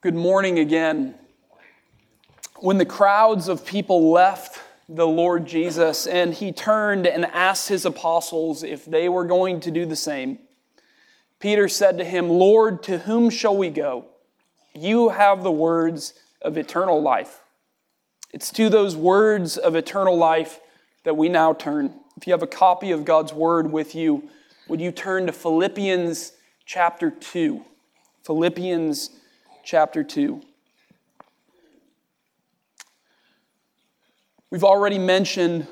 Good morning again. When the crowds of people left the Lord Jesus and he turned and asked his apostles if they were going to do the same, Peter said to him, Lord, to whom shall we go? You have the words of eternal life. It's to those words of eternal life that we now turn. If you have a copy of God's word with you, would you turn to Philippians chapter 2? Philippians chapter 2. We've already mentioned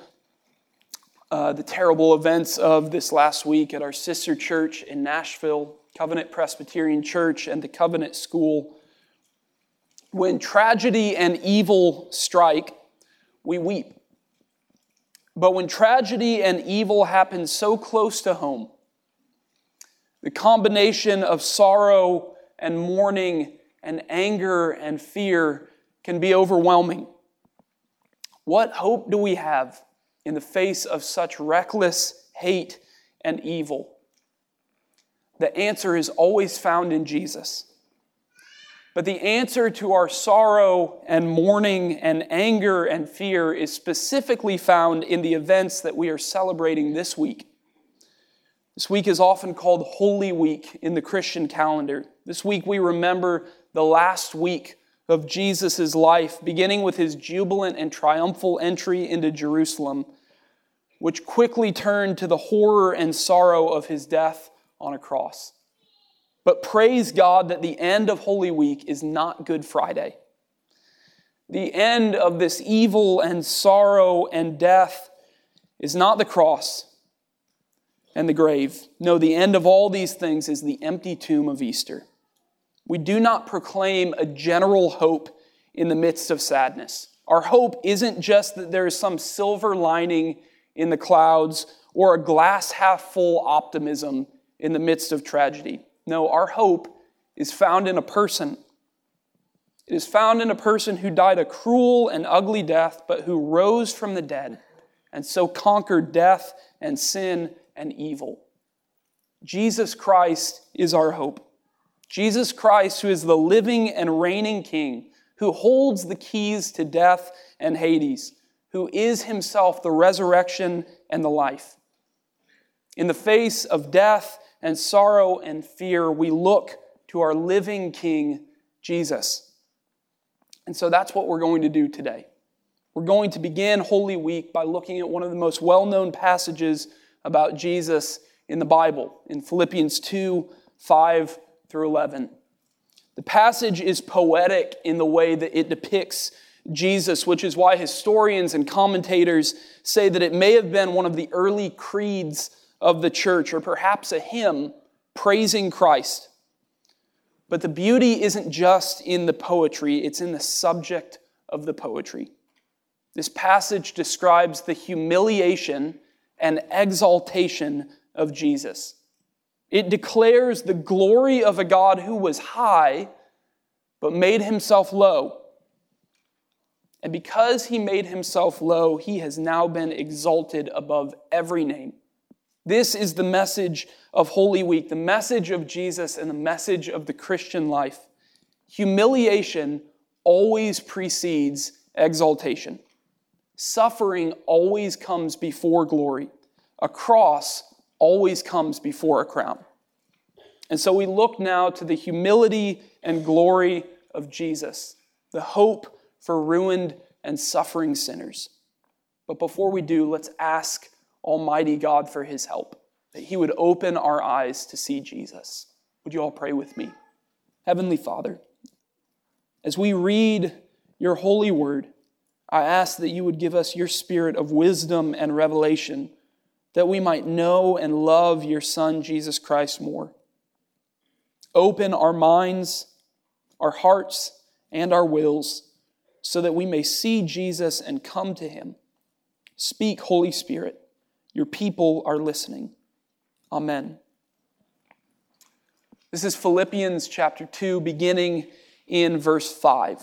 uh, the terrible events of this last week at our sister church in Nashville, Covenant Presbyterian Church, and the Covenant School. When tragedy and evil strike, we weep. But when tragedy and evil happen so close to home, the combination of sorrow and mourning and anger and fear can be overwhelming. What hope do we have in the face of such reckless hate and evil? The answer is always found in Jesus. But the answer to our sorrow and mourning and anger and fear is specifically found in the events that we are celebrating this week. This week is often called Holy Week in the Christian calendar. This week we remember the last week of Jesus' life, beginning with his jubilant and triumphal entry into Jerusalem, which quickly turned to the horror and sorrow of his death on a cross. But praise God that the end of Holy Week is not Good Friday. The end of this evil and sorrow and death is not the cross and the grave. No, the end of all these things is the empty tomb of Easter. We do not proclaim a general hope in the midst of sadness. Our hope isn't just that there is some silver lining in the clouds or a glass half full optimism in the midst of tragedy. No, our hope is found in a person. It is found in a person who died a cruel and ugly death, but who rose from the dead and so conquered death and sin and evil. Jesus Christ is our hope. Jesus Christ, who is the living and reigning King, who holds the keys to death and Hades, who is himself the resurrection and the life. In the face of death and sorrow and fear, we look to our living King, Jesus. And so that's what we're going to do today. We're going to begin Holy Week by looking at one of the most well known passages about Jesus in the Bible, in Philippians 2 5 through 11. The passage is poetic in the way that it depicts Jesus, which is why historians and commentators say that it may have been one of the early creeds of the church, or perhaps a hymn praising Christ. But the beauty isn't just in the poetry, it's in the subject of the poetry. This passage describes the humiliation and exaltation of Jesus. It declares the glory of a God who was high, but made himself low. And because he made himself low, he has now been exalted above every name. This is the message of Holy Week, the message of Jesus and the message of the Christian life. Humiliation always precedes exaltation. Suffering always comes before glory. A cross always comes before a crown. And so we look now to the humility and glory of Jesus, the hope for ruined and suffering sinners. But before we do, let's ask Almighty God for his help, that he would open our eyes to see Jesus. Would you all pray with me? Heavenly Father, as we read your holy word, I ask that you would give us your spirit of wisdom and revelation, that we might know and love your Son, Jesus Christ, more. Open our minds, our hearts, and our wills so that we may see Jesus and come to him. Speak, Holy Spirit. Your people are listening. Amen. This is Philippians chapter 2, beginning in verse 5.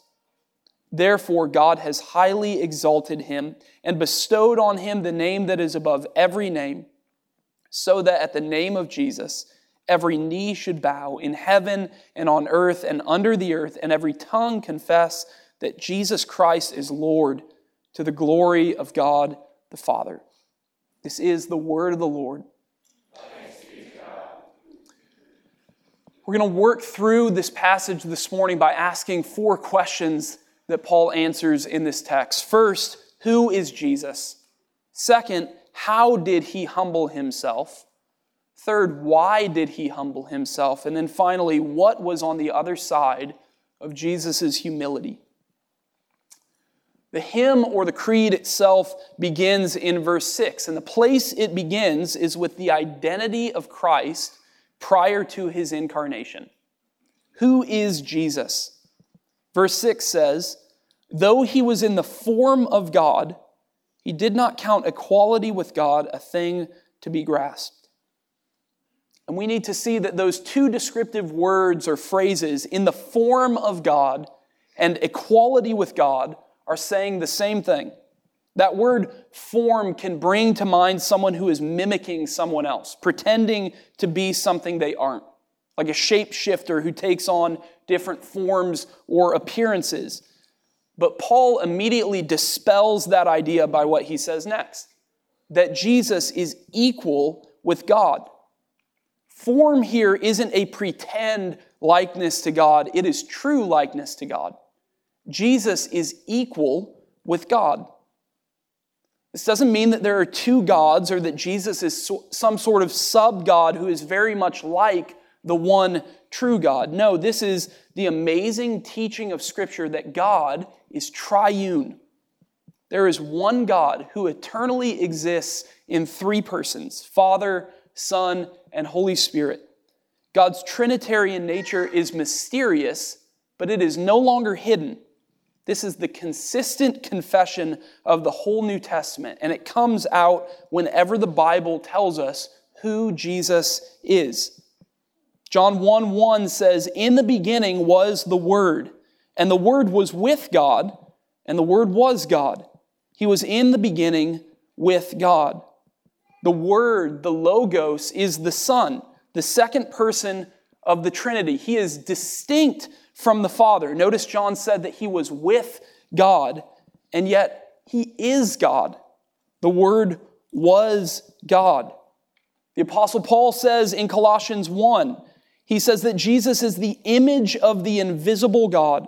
Therefore, God has highly exalted him and bestowed on him the name that is above every name, so that at the name of Jesus, every knee should bow in heaven and on earth and under the earth, and every tongue confess that Jesus Christ is Lord to the glory of God the Father. This is the word of the Lord. We're going to work through this passage this morning by asking four questions that Paul answers in this text. First, who is Jesus? Second, how did he humble himself? Third, why did he humble himself? And then finally, what was on the other side of Jesus' humility? The hymn or the creed itself begins in verse 6, and the place it begins is with the identity of Christ prior to his incarnation. Who is Jesus? Verse 6 says, Though he was in the form of God, he did not count equality with God a thing to be grasped. And we need to see that those two descriptive words or phrases, in the form of God and equality with God, are saying the same thing. That word form can bring to mind someone who is mimicking someone else, pretending to be something they aren't, like a shapeshifter who takes on different forms or appearances. But Paul immediately dispels that idea by what he says next that Jesus is equal with God. Form here isn't a pretend likeness to God, it is true likeness to God. Jesus is equal with God. This doesn't mean that there are two gods or that Jesus is some sort of sub God who is very much like the one true God. No, this is the amazing teaching of Scripture that God is triune. There is one God who eternally exists in three persons Father, Son, and Holy Spirit. God's Trinitarian nature is mysterious, but it is no longer hidden. This is the consistent confession of the whole New Testament, and it comes out whenever the Bible tells us who Jesus is. John 1 1 says, In the beginning was the Word, and the Word was with God, and the Word was God. He was in the beginning with God. The Word, the Logos, is the Son, the second person of the Trinity. He is distinct from the Father. Notice John said that he was with God, and yet he is God. The Word was God. The Apostle Paul says in Colossians 1, he says that Jesus is the image of the invisible God,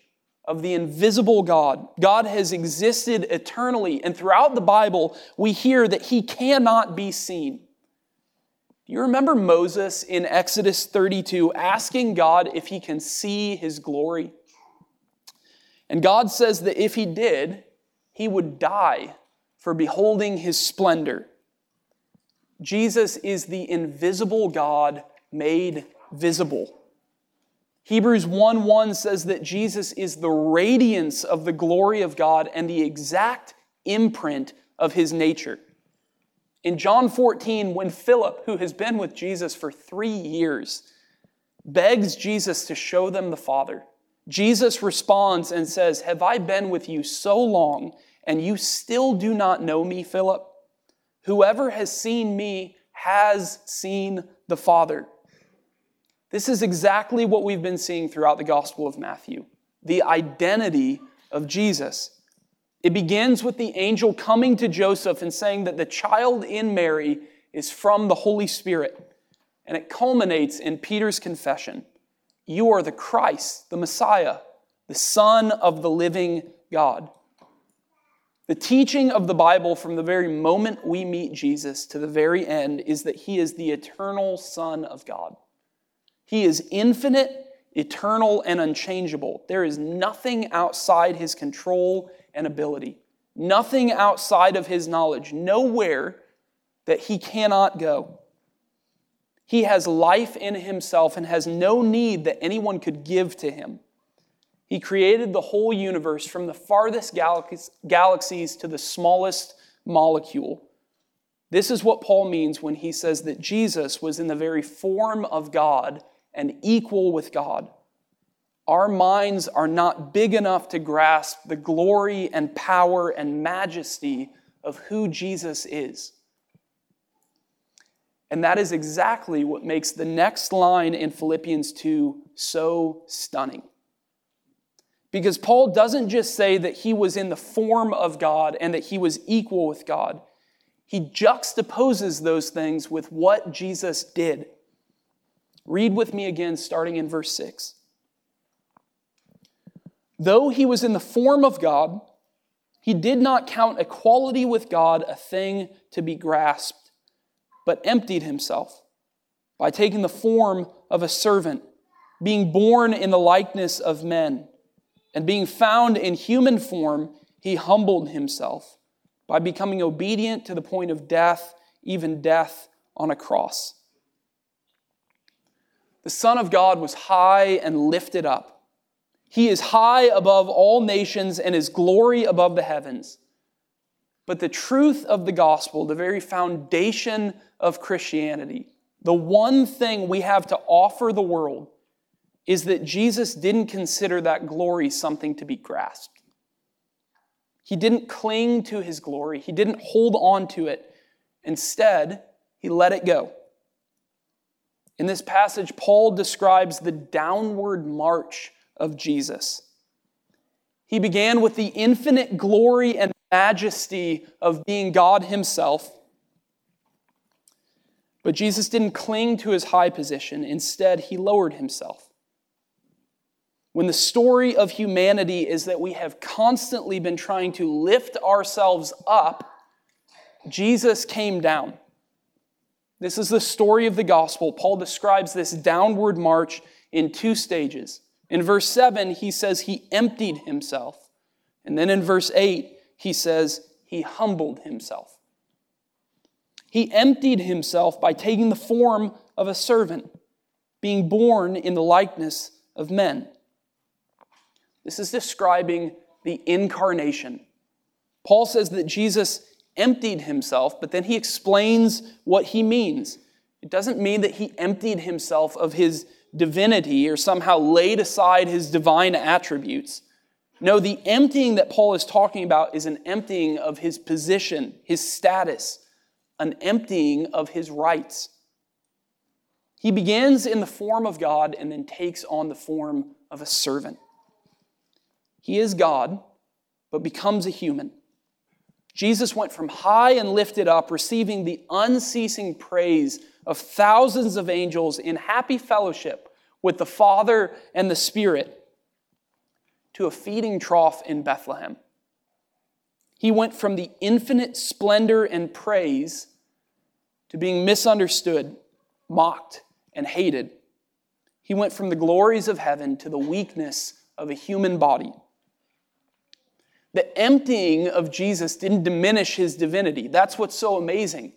of the invisible God. God has existed eternally, and throughout the Bible, we hear that he cannot be seen. Do you remember Moses in Exodus 32 asking God if he can see his glory? And God says that if he did, he would die for beholding his splendor. Jesus is the invisible God made visible. Hebrews 1 1 says that Jesus is the radiance of the glory of God and the exact imprint of his nature. In John 14, when Philip, who has been with Jesus for three years, begs Jesus to show them the Father, Jesus responds and says, Have I been with you so long and you still do not know me, Philip? Whoever has seen me has seen the Father. This is exactly what we've been seeing throughout the Gospel of Matthew the identity of Jesus. It begins with the angel coming to Joseph and saying that the child in Mary is from the Holy Spirit. And it culminates in Peter's confession You are the Christ, the Messiah, the Son of the living God. The teaching of the Bible from the very moment we meet Jesus to the very end is that he is the eternal Son of God. He is infinite, eternal, and unchangeable. There is nothing outside his control and ability, nothing outside of his knowledge, nowhere that he cannot go. He has life in himself and has no need that anyone could give to him. He created the whole universe from the farthest galaxies to the smallest molecule. This is what Paul means when he says that Jesus was in the very form of God and equal with God. Our minds are not big enough to grasp the glory and power and majesty of who Jesus is. And that is exactly what makes the next line in Philippians 2 so stunning. Because Paul doesn't just say that he was in the form of God and that he was equal with God, he juxtaposes those things with what Jesus did. Read with me again, starting in verse 6. Though he was in the form of God, he did not count equality with God a thing to be grasped, but emptied himself by taking the form of a servant, being born in the likeness of men and being found in human form, he humbled himself by becoming obedient to the point of death, even death on a cross. The Son of God was high and lifted up. He is high above all nations and his glory above the heavens. But the truth of the gospel, the very foundation of Christianity, the one thing we have to offer the world, is that Jesus didn't consider that glory something to be grasped. He didn't cling to his glory, he didn't hold on to it. Instead, he let it go. In this passage, Paul describes the downward march of Jesus. He began with the infinite glory and majesty of being God Himself. But Jesus didn't cling to his high position. Instead, he lowered himself. When the story of humanity is that we have constantly been trying to lift ourselves up, Jesus came down. This is the story of the gospel. Paul describes this downward march in two stages. In verse 7, he says he emptied himself. And then in verse 8, he says he humbled himself. He emptied himself by taking the form of a servant, being born in the likeness of men. This is describing the incarnation. Paul says that Jesus emptied himself, but then he explains what he means. It doesn't mean that he emptied himself of his divinity or somehow laid aside his divine attributes. No, the emptying that Paul is talking about is an emptying of his position, his status, an emptying of his rights. He begins in the form of God and then takes on the form of a servant. He is God, but becomes a human. Jesus went from high and lifted up, receiving the unceasing praise of thousands of angels in happy fellowship with the Father and the Spirit, to a feeding trough in Bethlehem. He went from the infinite splendor and praise to being misunderstood, mocked, and hated. He went from the glories of heaven to the weakness of a human body. The emptying of Jesus didn't diminish his divinity. That's what's so amazing.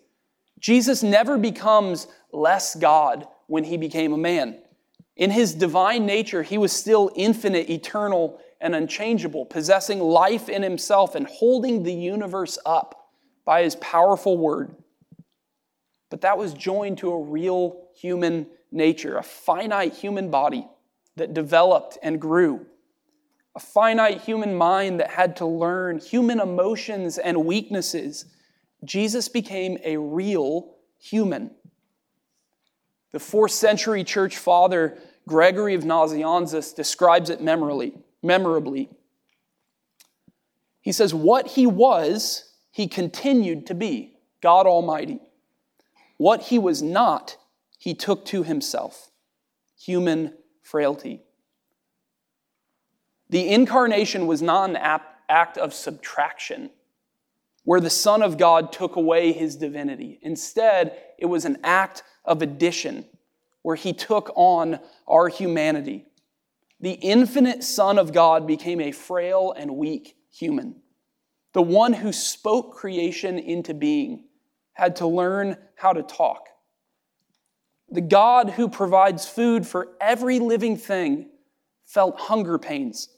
Jesus never becomes less God when he became a man. In his divine nature, he was still infinite, eternal, and unchangeable, possessing life in himself and holding the universe up by his powerful word. But that was joined to a real human nature, a finite human body that developed and grew a finite human mind that had to learn human emotions and weaknesses, Jesus became a real human. The fourth century church father Gregory of Nazianzus describes it memorably. memorably. He says, What he was, he continued to be God Almighty. What he was not, he took to himself human frailty. The incarnation was not an act of subtraction, where the Son of God took away his divinity. Instead, it was an act of addition, where he took on our humanity. The infinite Son of God became a frail and weak human. The one who spoke creation into being had to learn how to talk. The God who provides food for every living thing felt hunger pains.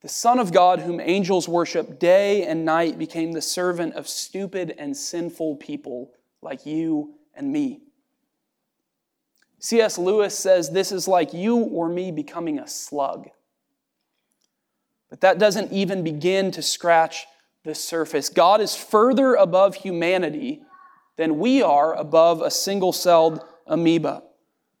The Son of God, whom angels worship day and night, became the servant of stupid and sinful people like you and me. C.S. Lewis says this is like you or me becoming a slug. But that doesn't even begin to scratch the surface. God is further above humanity than we are above a single celled amoeba.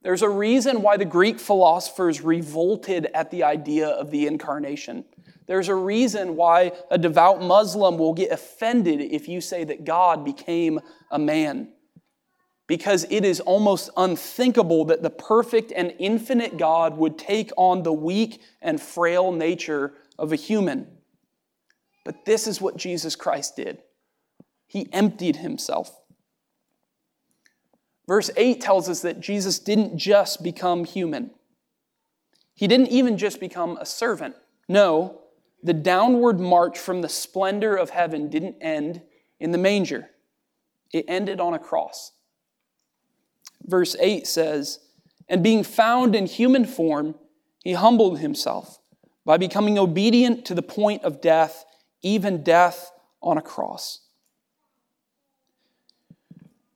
There's a reason why the Greek philosophers revolted at the idea of the incarnation. There's a reason why a devout Muslim will get offended if you say that God became a man. Because it is almost unthinkable that the perfect and infinite God would take on the weak and frail nature of a human. But this is what Jesus Christ did He emptied himself. Verse 8 tells us that Jesus didn't just become human, he didn't even just become a servant. No, the downward march from the splendor of heaven didn't end in the manger, it ended on a cross. Verse 8 says, And being found in human form, he humbled himself by becoming obedient to the point of death, even death on a cross.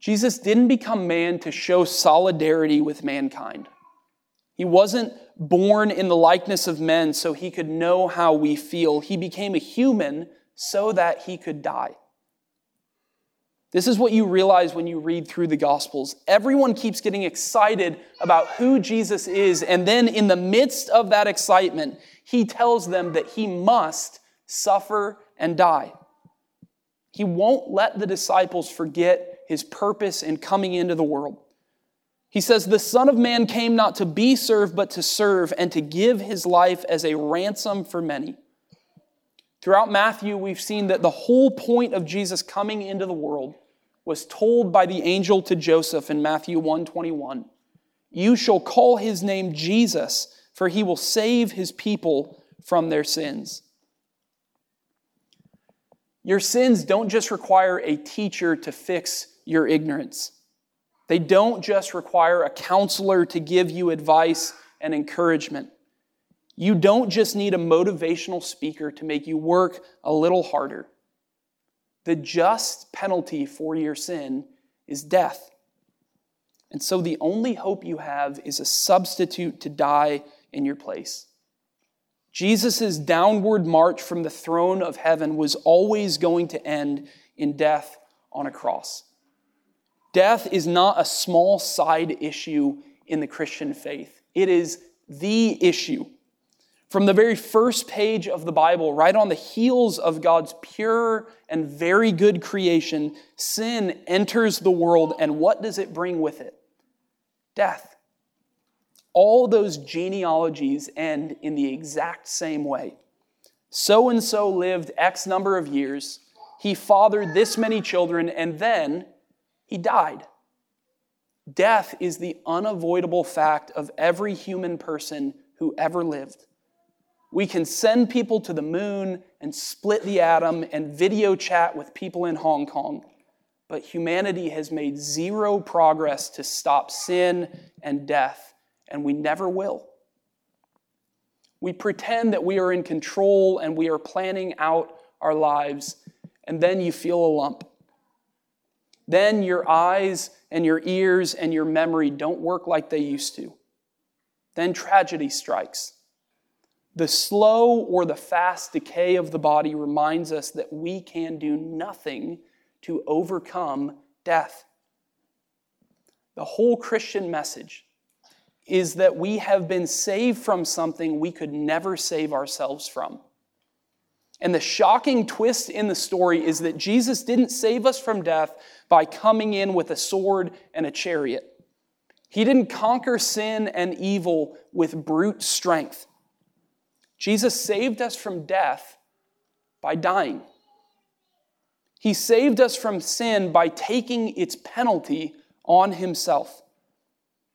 Jesus didn't become man to show solidarity with mankind. He wasn't born in the likeness of men so he could know how we feel. He became a human so that he could die. This is what you realize when you read through the Gospels. Everyone keeps getting excited about who Jesus is, and then in the midst of that excitement, he tells them that he must suffer and die. He won't let the disciples forget his purpose in coming into the world. He says, The Son of Man came not to be served, but to serve and to give his life as a ransom for many. Throughout Matthew, we've seen that the whole point of Jesus coming into the world was told by the angel to Joseph in Matthew 121. You shall call his name Jesus, for he will save his people from their sins. Your sins don't just require a teacher to fix your ignorance. They don't just require a counselor to give you advice and encouragement. You don't just need a motivational speaker to make you work a little harder. The just penalty for your sin is death. And so the only hope you have is a substitute to die in your place. Jesus' downward march from the throne of heaven was always going to end in death on a cross. Death is not a small side issue in the Christian faith, it is the issue. From the very first page of the Bible, right on the heels of God's pure and very good creation, sin enters the world, and what does it bring with it? Death. All those genealogies end in the exact same way. So and so lived X number of years, he fathered this many children, and then he died. Death is the unavoidable fact of every human person who ever lived. We can send people to the moon and split the atom and video chat with people in Hong Kong, but humanity has made zero progress to stop sin and death, and we never will. We pretend that we are in control and we are planning out our lives, and then you feel a lump. Then your eyes and your ears and your memory don't work like they used to. Then tragedy strikes. The slow or the fast decay of the body reminds us that we can do nothing to overcome death. The whole Christian message is that we have been saved from something we could never save ourselves from. And the shocking twist in the story is that Jesus didn't save us from death by coming in with a sword and a chariot. He didn't conquer sin and evil with brute strength. Jesus saved us from death by dying. He saved us from sin by taking its penalty on himself.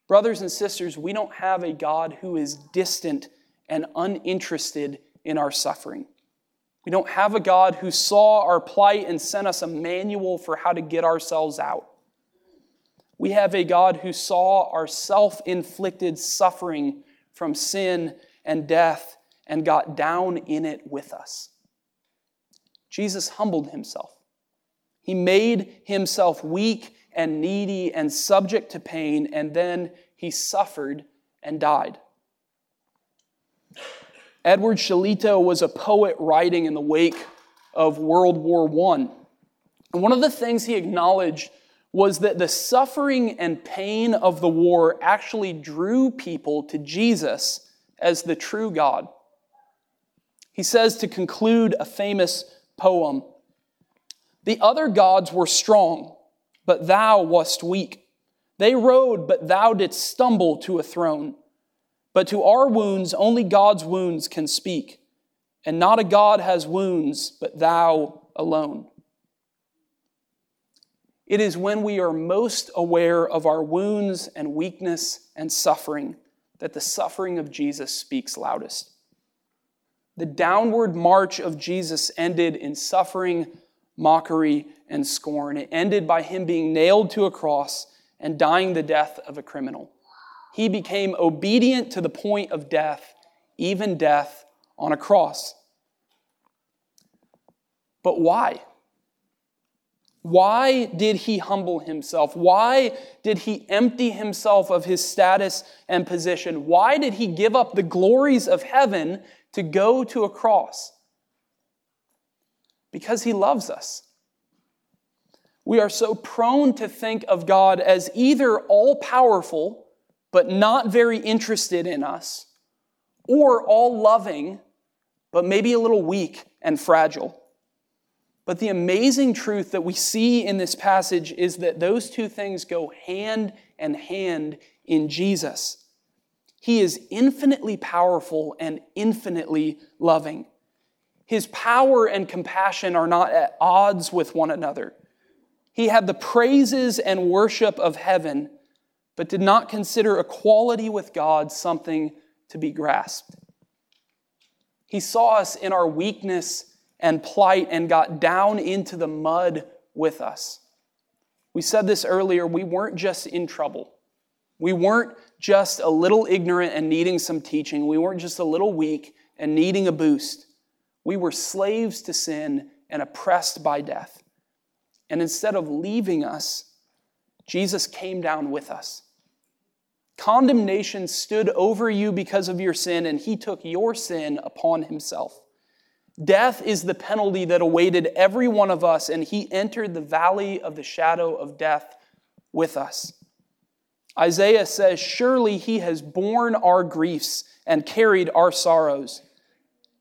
Brothers and sisters, we don't have a God who is distant and uninterested in our suffering. We don't have a God who saw our plight and sent us a manual for how to get ourselves out. We have a God who saw our self inflicted suffering from sin and death and got down in it with us. Jesus humbled himself. He made himself weak and needy and subject to pain, and then he suffered and died. Edward Shillito was a poet writing in the wake of World War I. And one of the things he acknowledged was that the suffering and pain of the war actually drew people to Jesus as the true God. He says to conclude a famous poem The other gods were strong, but thou wast weak. They rode, but thou didst stumble to a throne. But to our wounds, only God's wounds can speak. And not a God has wounds, but thou alone. It is when we are most aware of our wounds and weakness and suffering that the suffering of Jesus speaks loudest. The downward march of Jesus ended in suffering, mockery, and scorn. It ended by him being nailed to a cross and dying the death of a criminal. He became obedient to the point of death, even death on a cross. But why? Why did he humble himself? Why did he empty himself of his status and position? Why did he give up the glories of heaven to go to a cross? Because he loves us. We are so prone to think of God as either all powerful, but not very interested in us, or all loving, but maybe a little weak and fragile. But the amazing truth that we see in this passage is that those two things go hand and hand in Jesus. He is infinitely powerful and infinitely loving. His power and compassion are not at odds with one another. He had the praises and worship of heaven, but did not consider equality with God something to be grasped. He saw us in our weakness and plight and got down into the mud with us. We said this earlier, we weren't just in trouble. We weren't just a little ignorant and needing some teaching. We weren't just a little weak and needing a boost. We were slaves to sin and oppressed by death. And instead of leaving us, Jesus came down with us. Condemnation stood over you because of your sin, and he took your sin upon himself. Death is the penalty that awaited every one of us, and he entered the valley of the shadow of death with us. Isaiah says, Surely he has borne our griefs and carried our sorrows.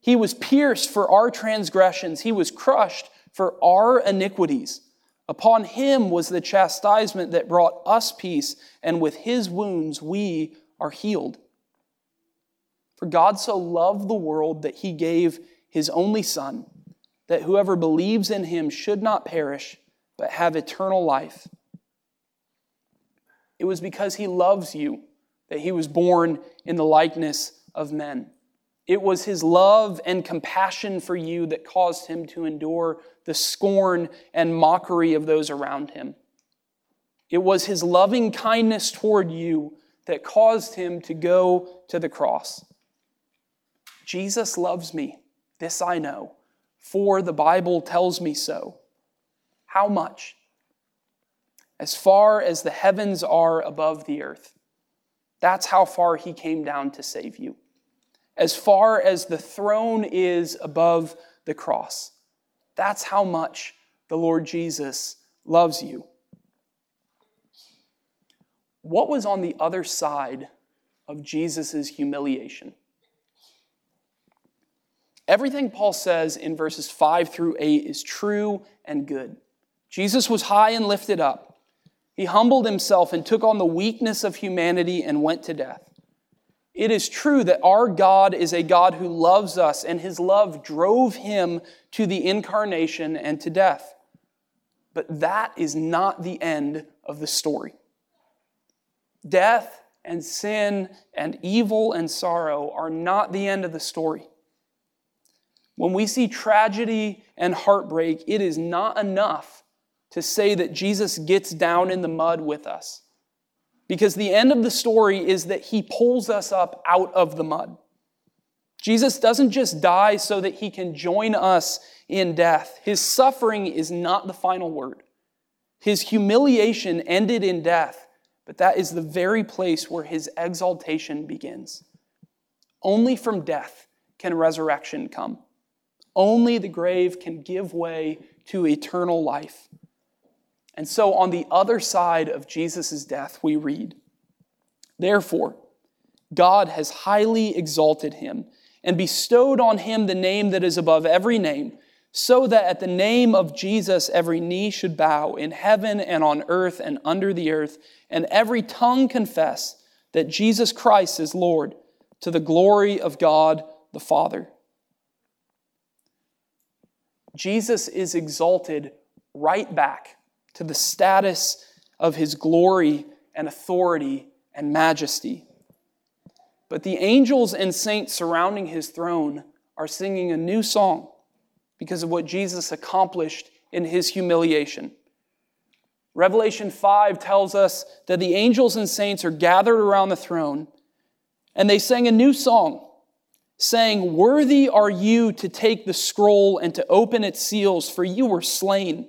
He was pierced for our transgressions, he was crushed for our iniquities. Upon him was the chastisement that brought us peace, and with his wounds we are healed. For God so loved the world that he gave his only Son, that whoever believes in him should not perish, but have eternal life. It was because he loves you that he was born in the likeness of men. It was his love and compassion for you that caused him to endure the scorn and mockery of those around him. It was his loving kindness toward you that caused him to go to the cross. Jesus loves me. This I know, for the Bible tells me so. How much? As far as the heavens are above the earth. That's how far he came down to save you. As far as the throne is above the cross. That's how much the Lord Jesus loves you. What was on the other side of Jesus' humiliation? Everything Paul says in verses 5 through 8 is true and good. Jesus was high and lifted up. He humbled himself and took on the weakness of humanity and went to death. It is true that our God is a God who loves us, and his love drove him to the incarnation and to death. But that is not the end of the story. Death and sin and evil and sorrow are not the end of the story. When we see tragedy and heartbreak, it is not enough to say that Jesus gets down in the mud with us. Because the end of the story is that he pulls us up out of the mud. Jesus doesn't just die so that he can join us in death. His suffering is not the final word. His humiliation ended in death, but that is the very place where his exaltation begins. Only from death can resurrection come. Only the grave can give way to eternal life. And so, on the other side of Jesus' death, we read, Therefore, God has highly exalted him and bestowed on him the name that is above every name, so that at the name of Jesus every knee should bow in heaven and on earth and under the earth, and every tongue confess that Jesus Christ is Lord, to the glory of God the Father. Jesus is exalted right back to the status of his glory and authority and majesty. But the angels and saints surrounding his throne are singing a new song because of what Jesus accomplished in his humiliation. Revelation 5 tells us that the angels and saints are gathered around the throne and they sang a new song, saying, Worthy are you to take the scroll and to open its seals, for you were slain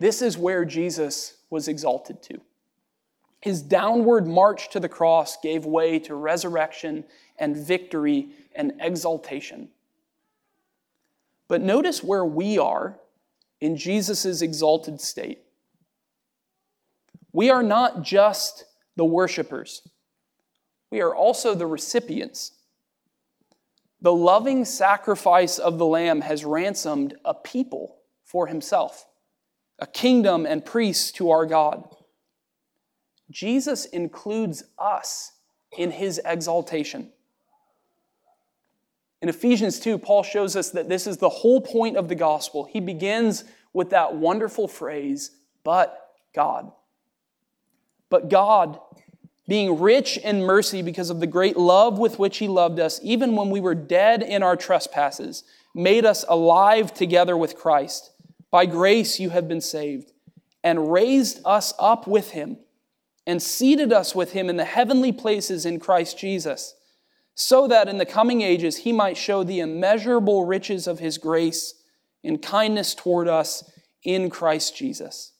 This is where Jesus was exalted to. His downward march to the cross gave way to resurrection and victory and exaltation. But notice where we are in Jesus' exalted state. We are not just the worshipers, we are also the recipients. The loving sacrifice of the Lamb has ransomed a people for himself a kingdom and priests to our God. Jesus includes us in his exaltation. In Ephesians 2, Paul shows us that this is the whole point of the gospel. He begins with that wonderful phrase, but God. But God, being rich in mercy because of the great love with which he loved us, even when we were dead in our trespasses, made us alive together with Christ. By grace you have been saved, and raised us up with him, and seated us with him in the heavenly places in Christ Jesus, so that in the coming ages he might show the immeasurable riches of his grace in kindness toward us in Christ Jesus.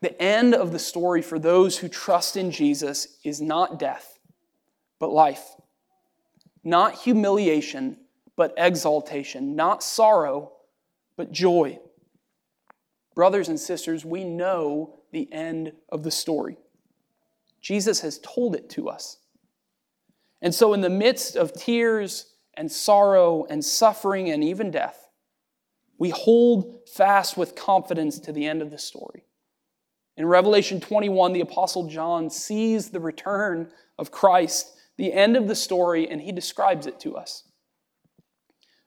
The end of the story for those who trust in Jesus is not death, but life, not humiliation but exaltation, not sorrow, but joy. Brothers and sisters, we know the end of the story. Jesus has told it to us. And so, in the midst of tears and sorrow and suffering and even death, we hold fast with confidence to the end of the story. In Revelation 21, the Apostle John sees the return of Christ, the end of the story, and he describes it to us.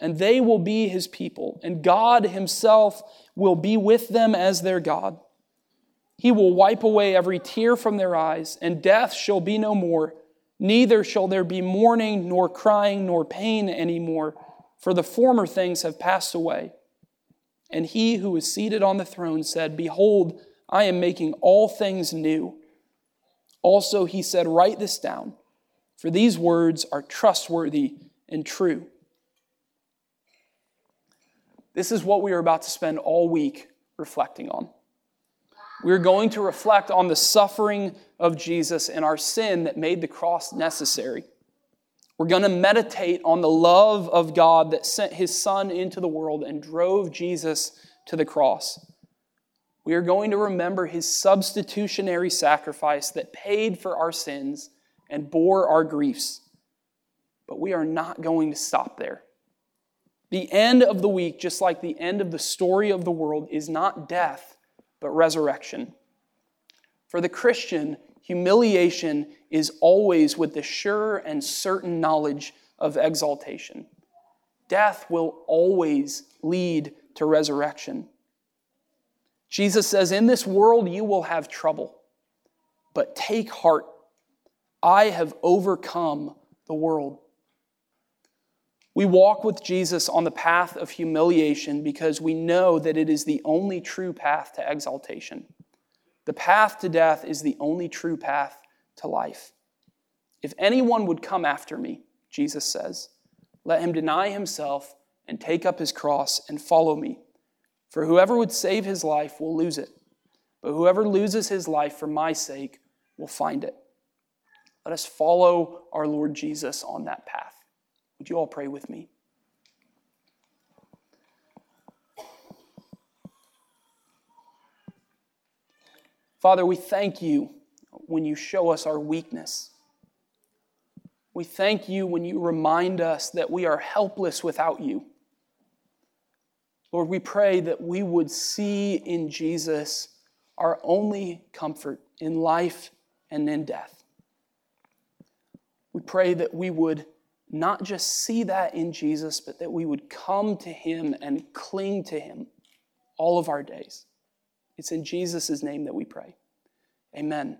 and they will be his people, and God himself will be with them as their God. He will wipe away every tear from their eyes, and death shall be no more. Neither shall there be mourning, nor crying, nor pain any more, for the former things have passed away. And he who is seated on the throne said, Behold, I am making all things new. Also, he said, Write this down, for these words are trustworthy and true. This is what we are about to spend all week reflecting on. We're going to reflect on the suffering of Jesus and our sin that made the cross necessary. We're going to meditate on the love of God that sent his Son into the world and drove Jesus to the cross. We are going to remember his substitutionary sacrifice that paid for our sins and bore our griefs. But we are not going to stop there. The end of the week, just like the end of the story of the world, is not death, but resurrection. For the Christian, humiliation is always with the sure and certain knowledge of exaltation. Death will always lead to resurrection. Jesus says, In this world you will have trouble, but take heart. I have overcome the world. We walk with Jesus on the path of humiliation because we know that it is the only true path to exaltation. The path to death is the only true path to life. If anyone would come after me, Jesus says, let him deny himself and take up his cross and follow me. For whoever would save his life will lose it, but whoever loses his life for my sake will find it. Let us follow our Lord Jesus on that path. Would you all pray with me? Father, we thank you when you show us our weakness. We thank you when you remind us that we are helpless without you. Lord, we pray that we would see in Jesus our only comfort in life and in death. We pray that we would not just see that in Jesus, but that we would come to him and cling to him all of our days. It's in Jesus' name that we pray. Amen.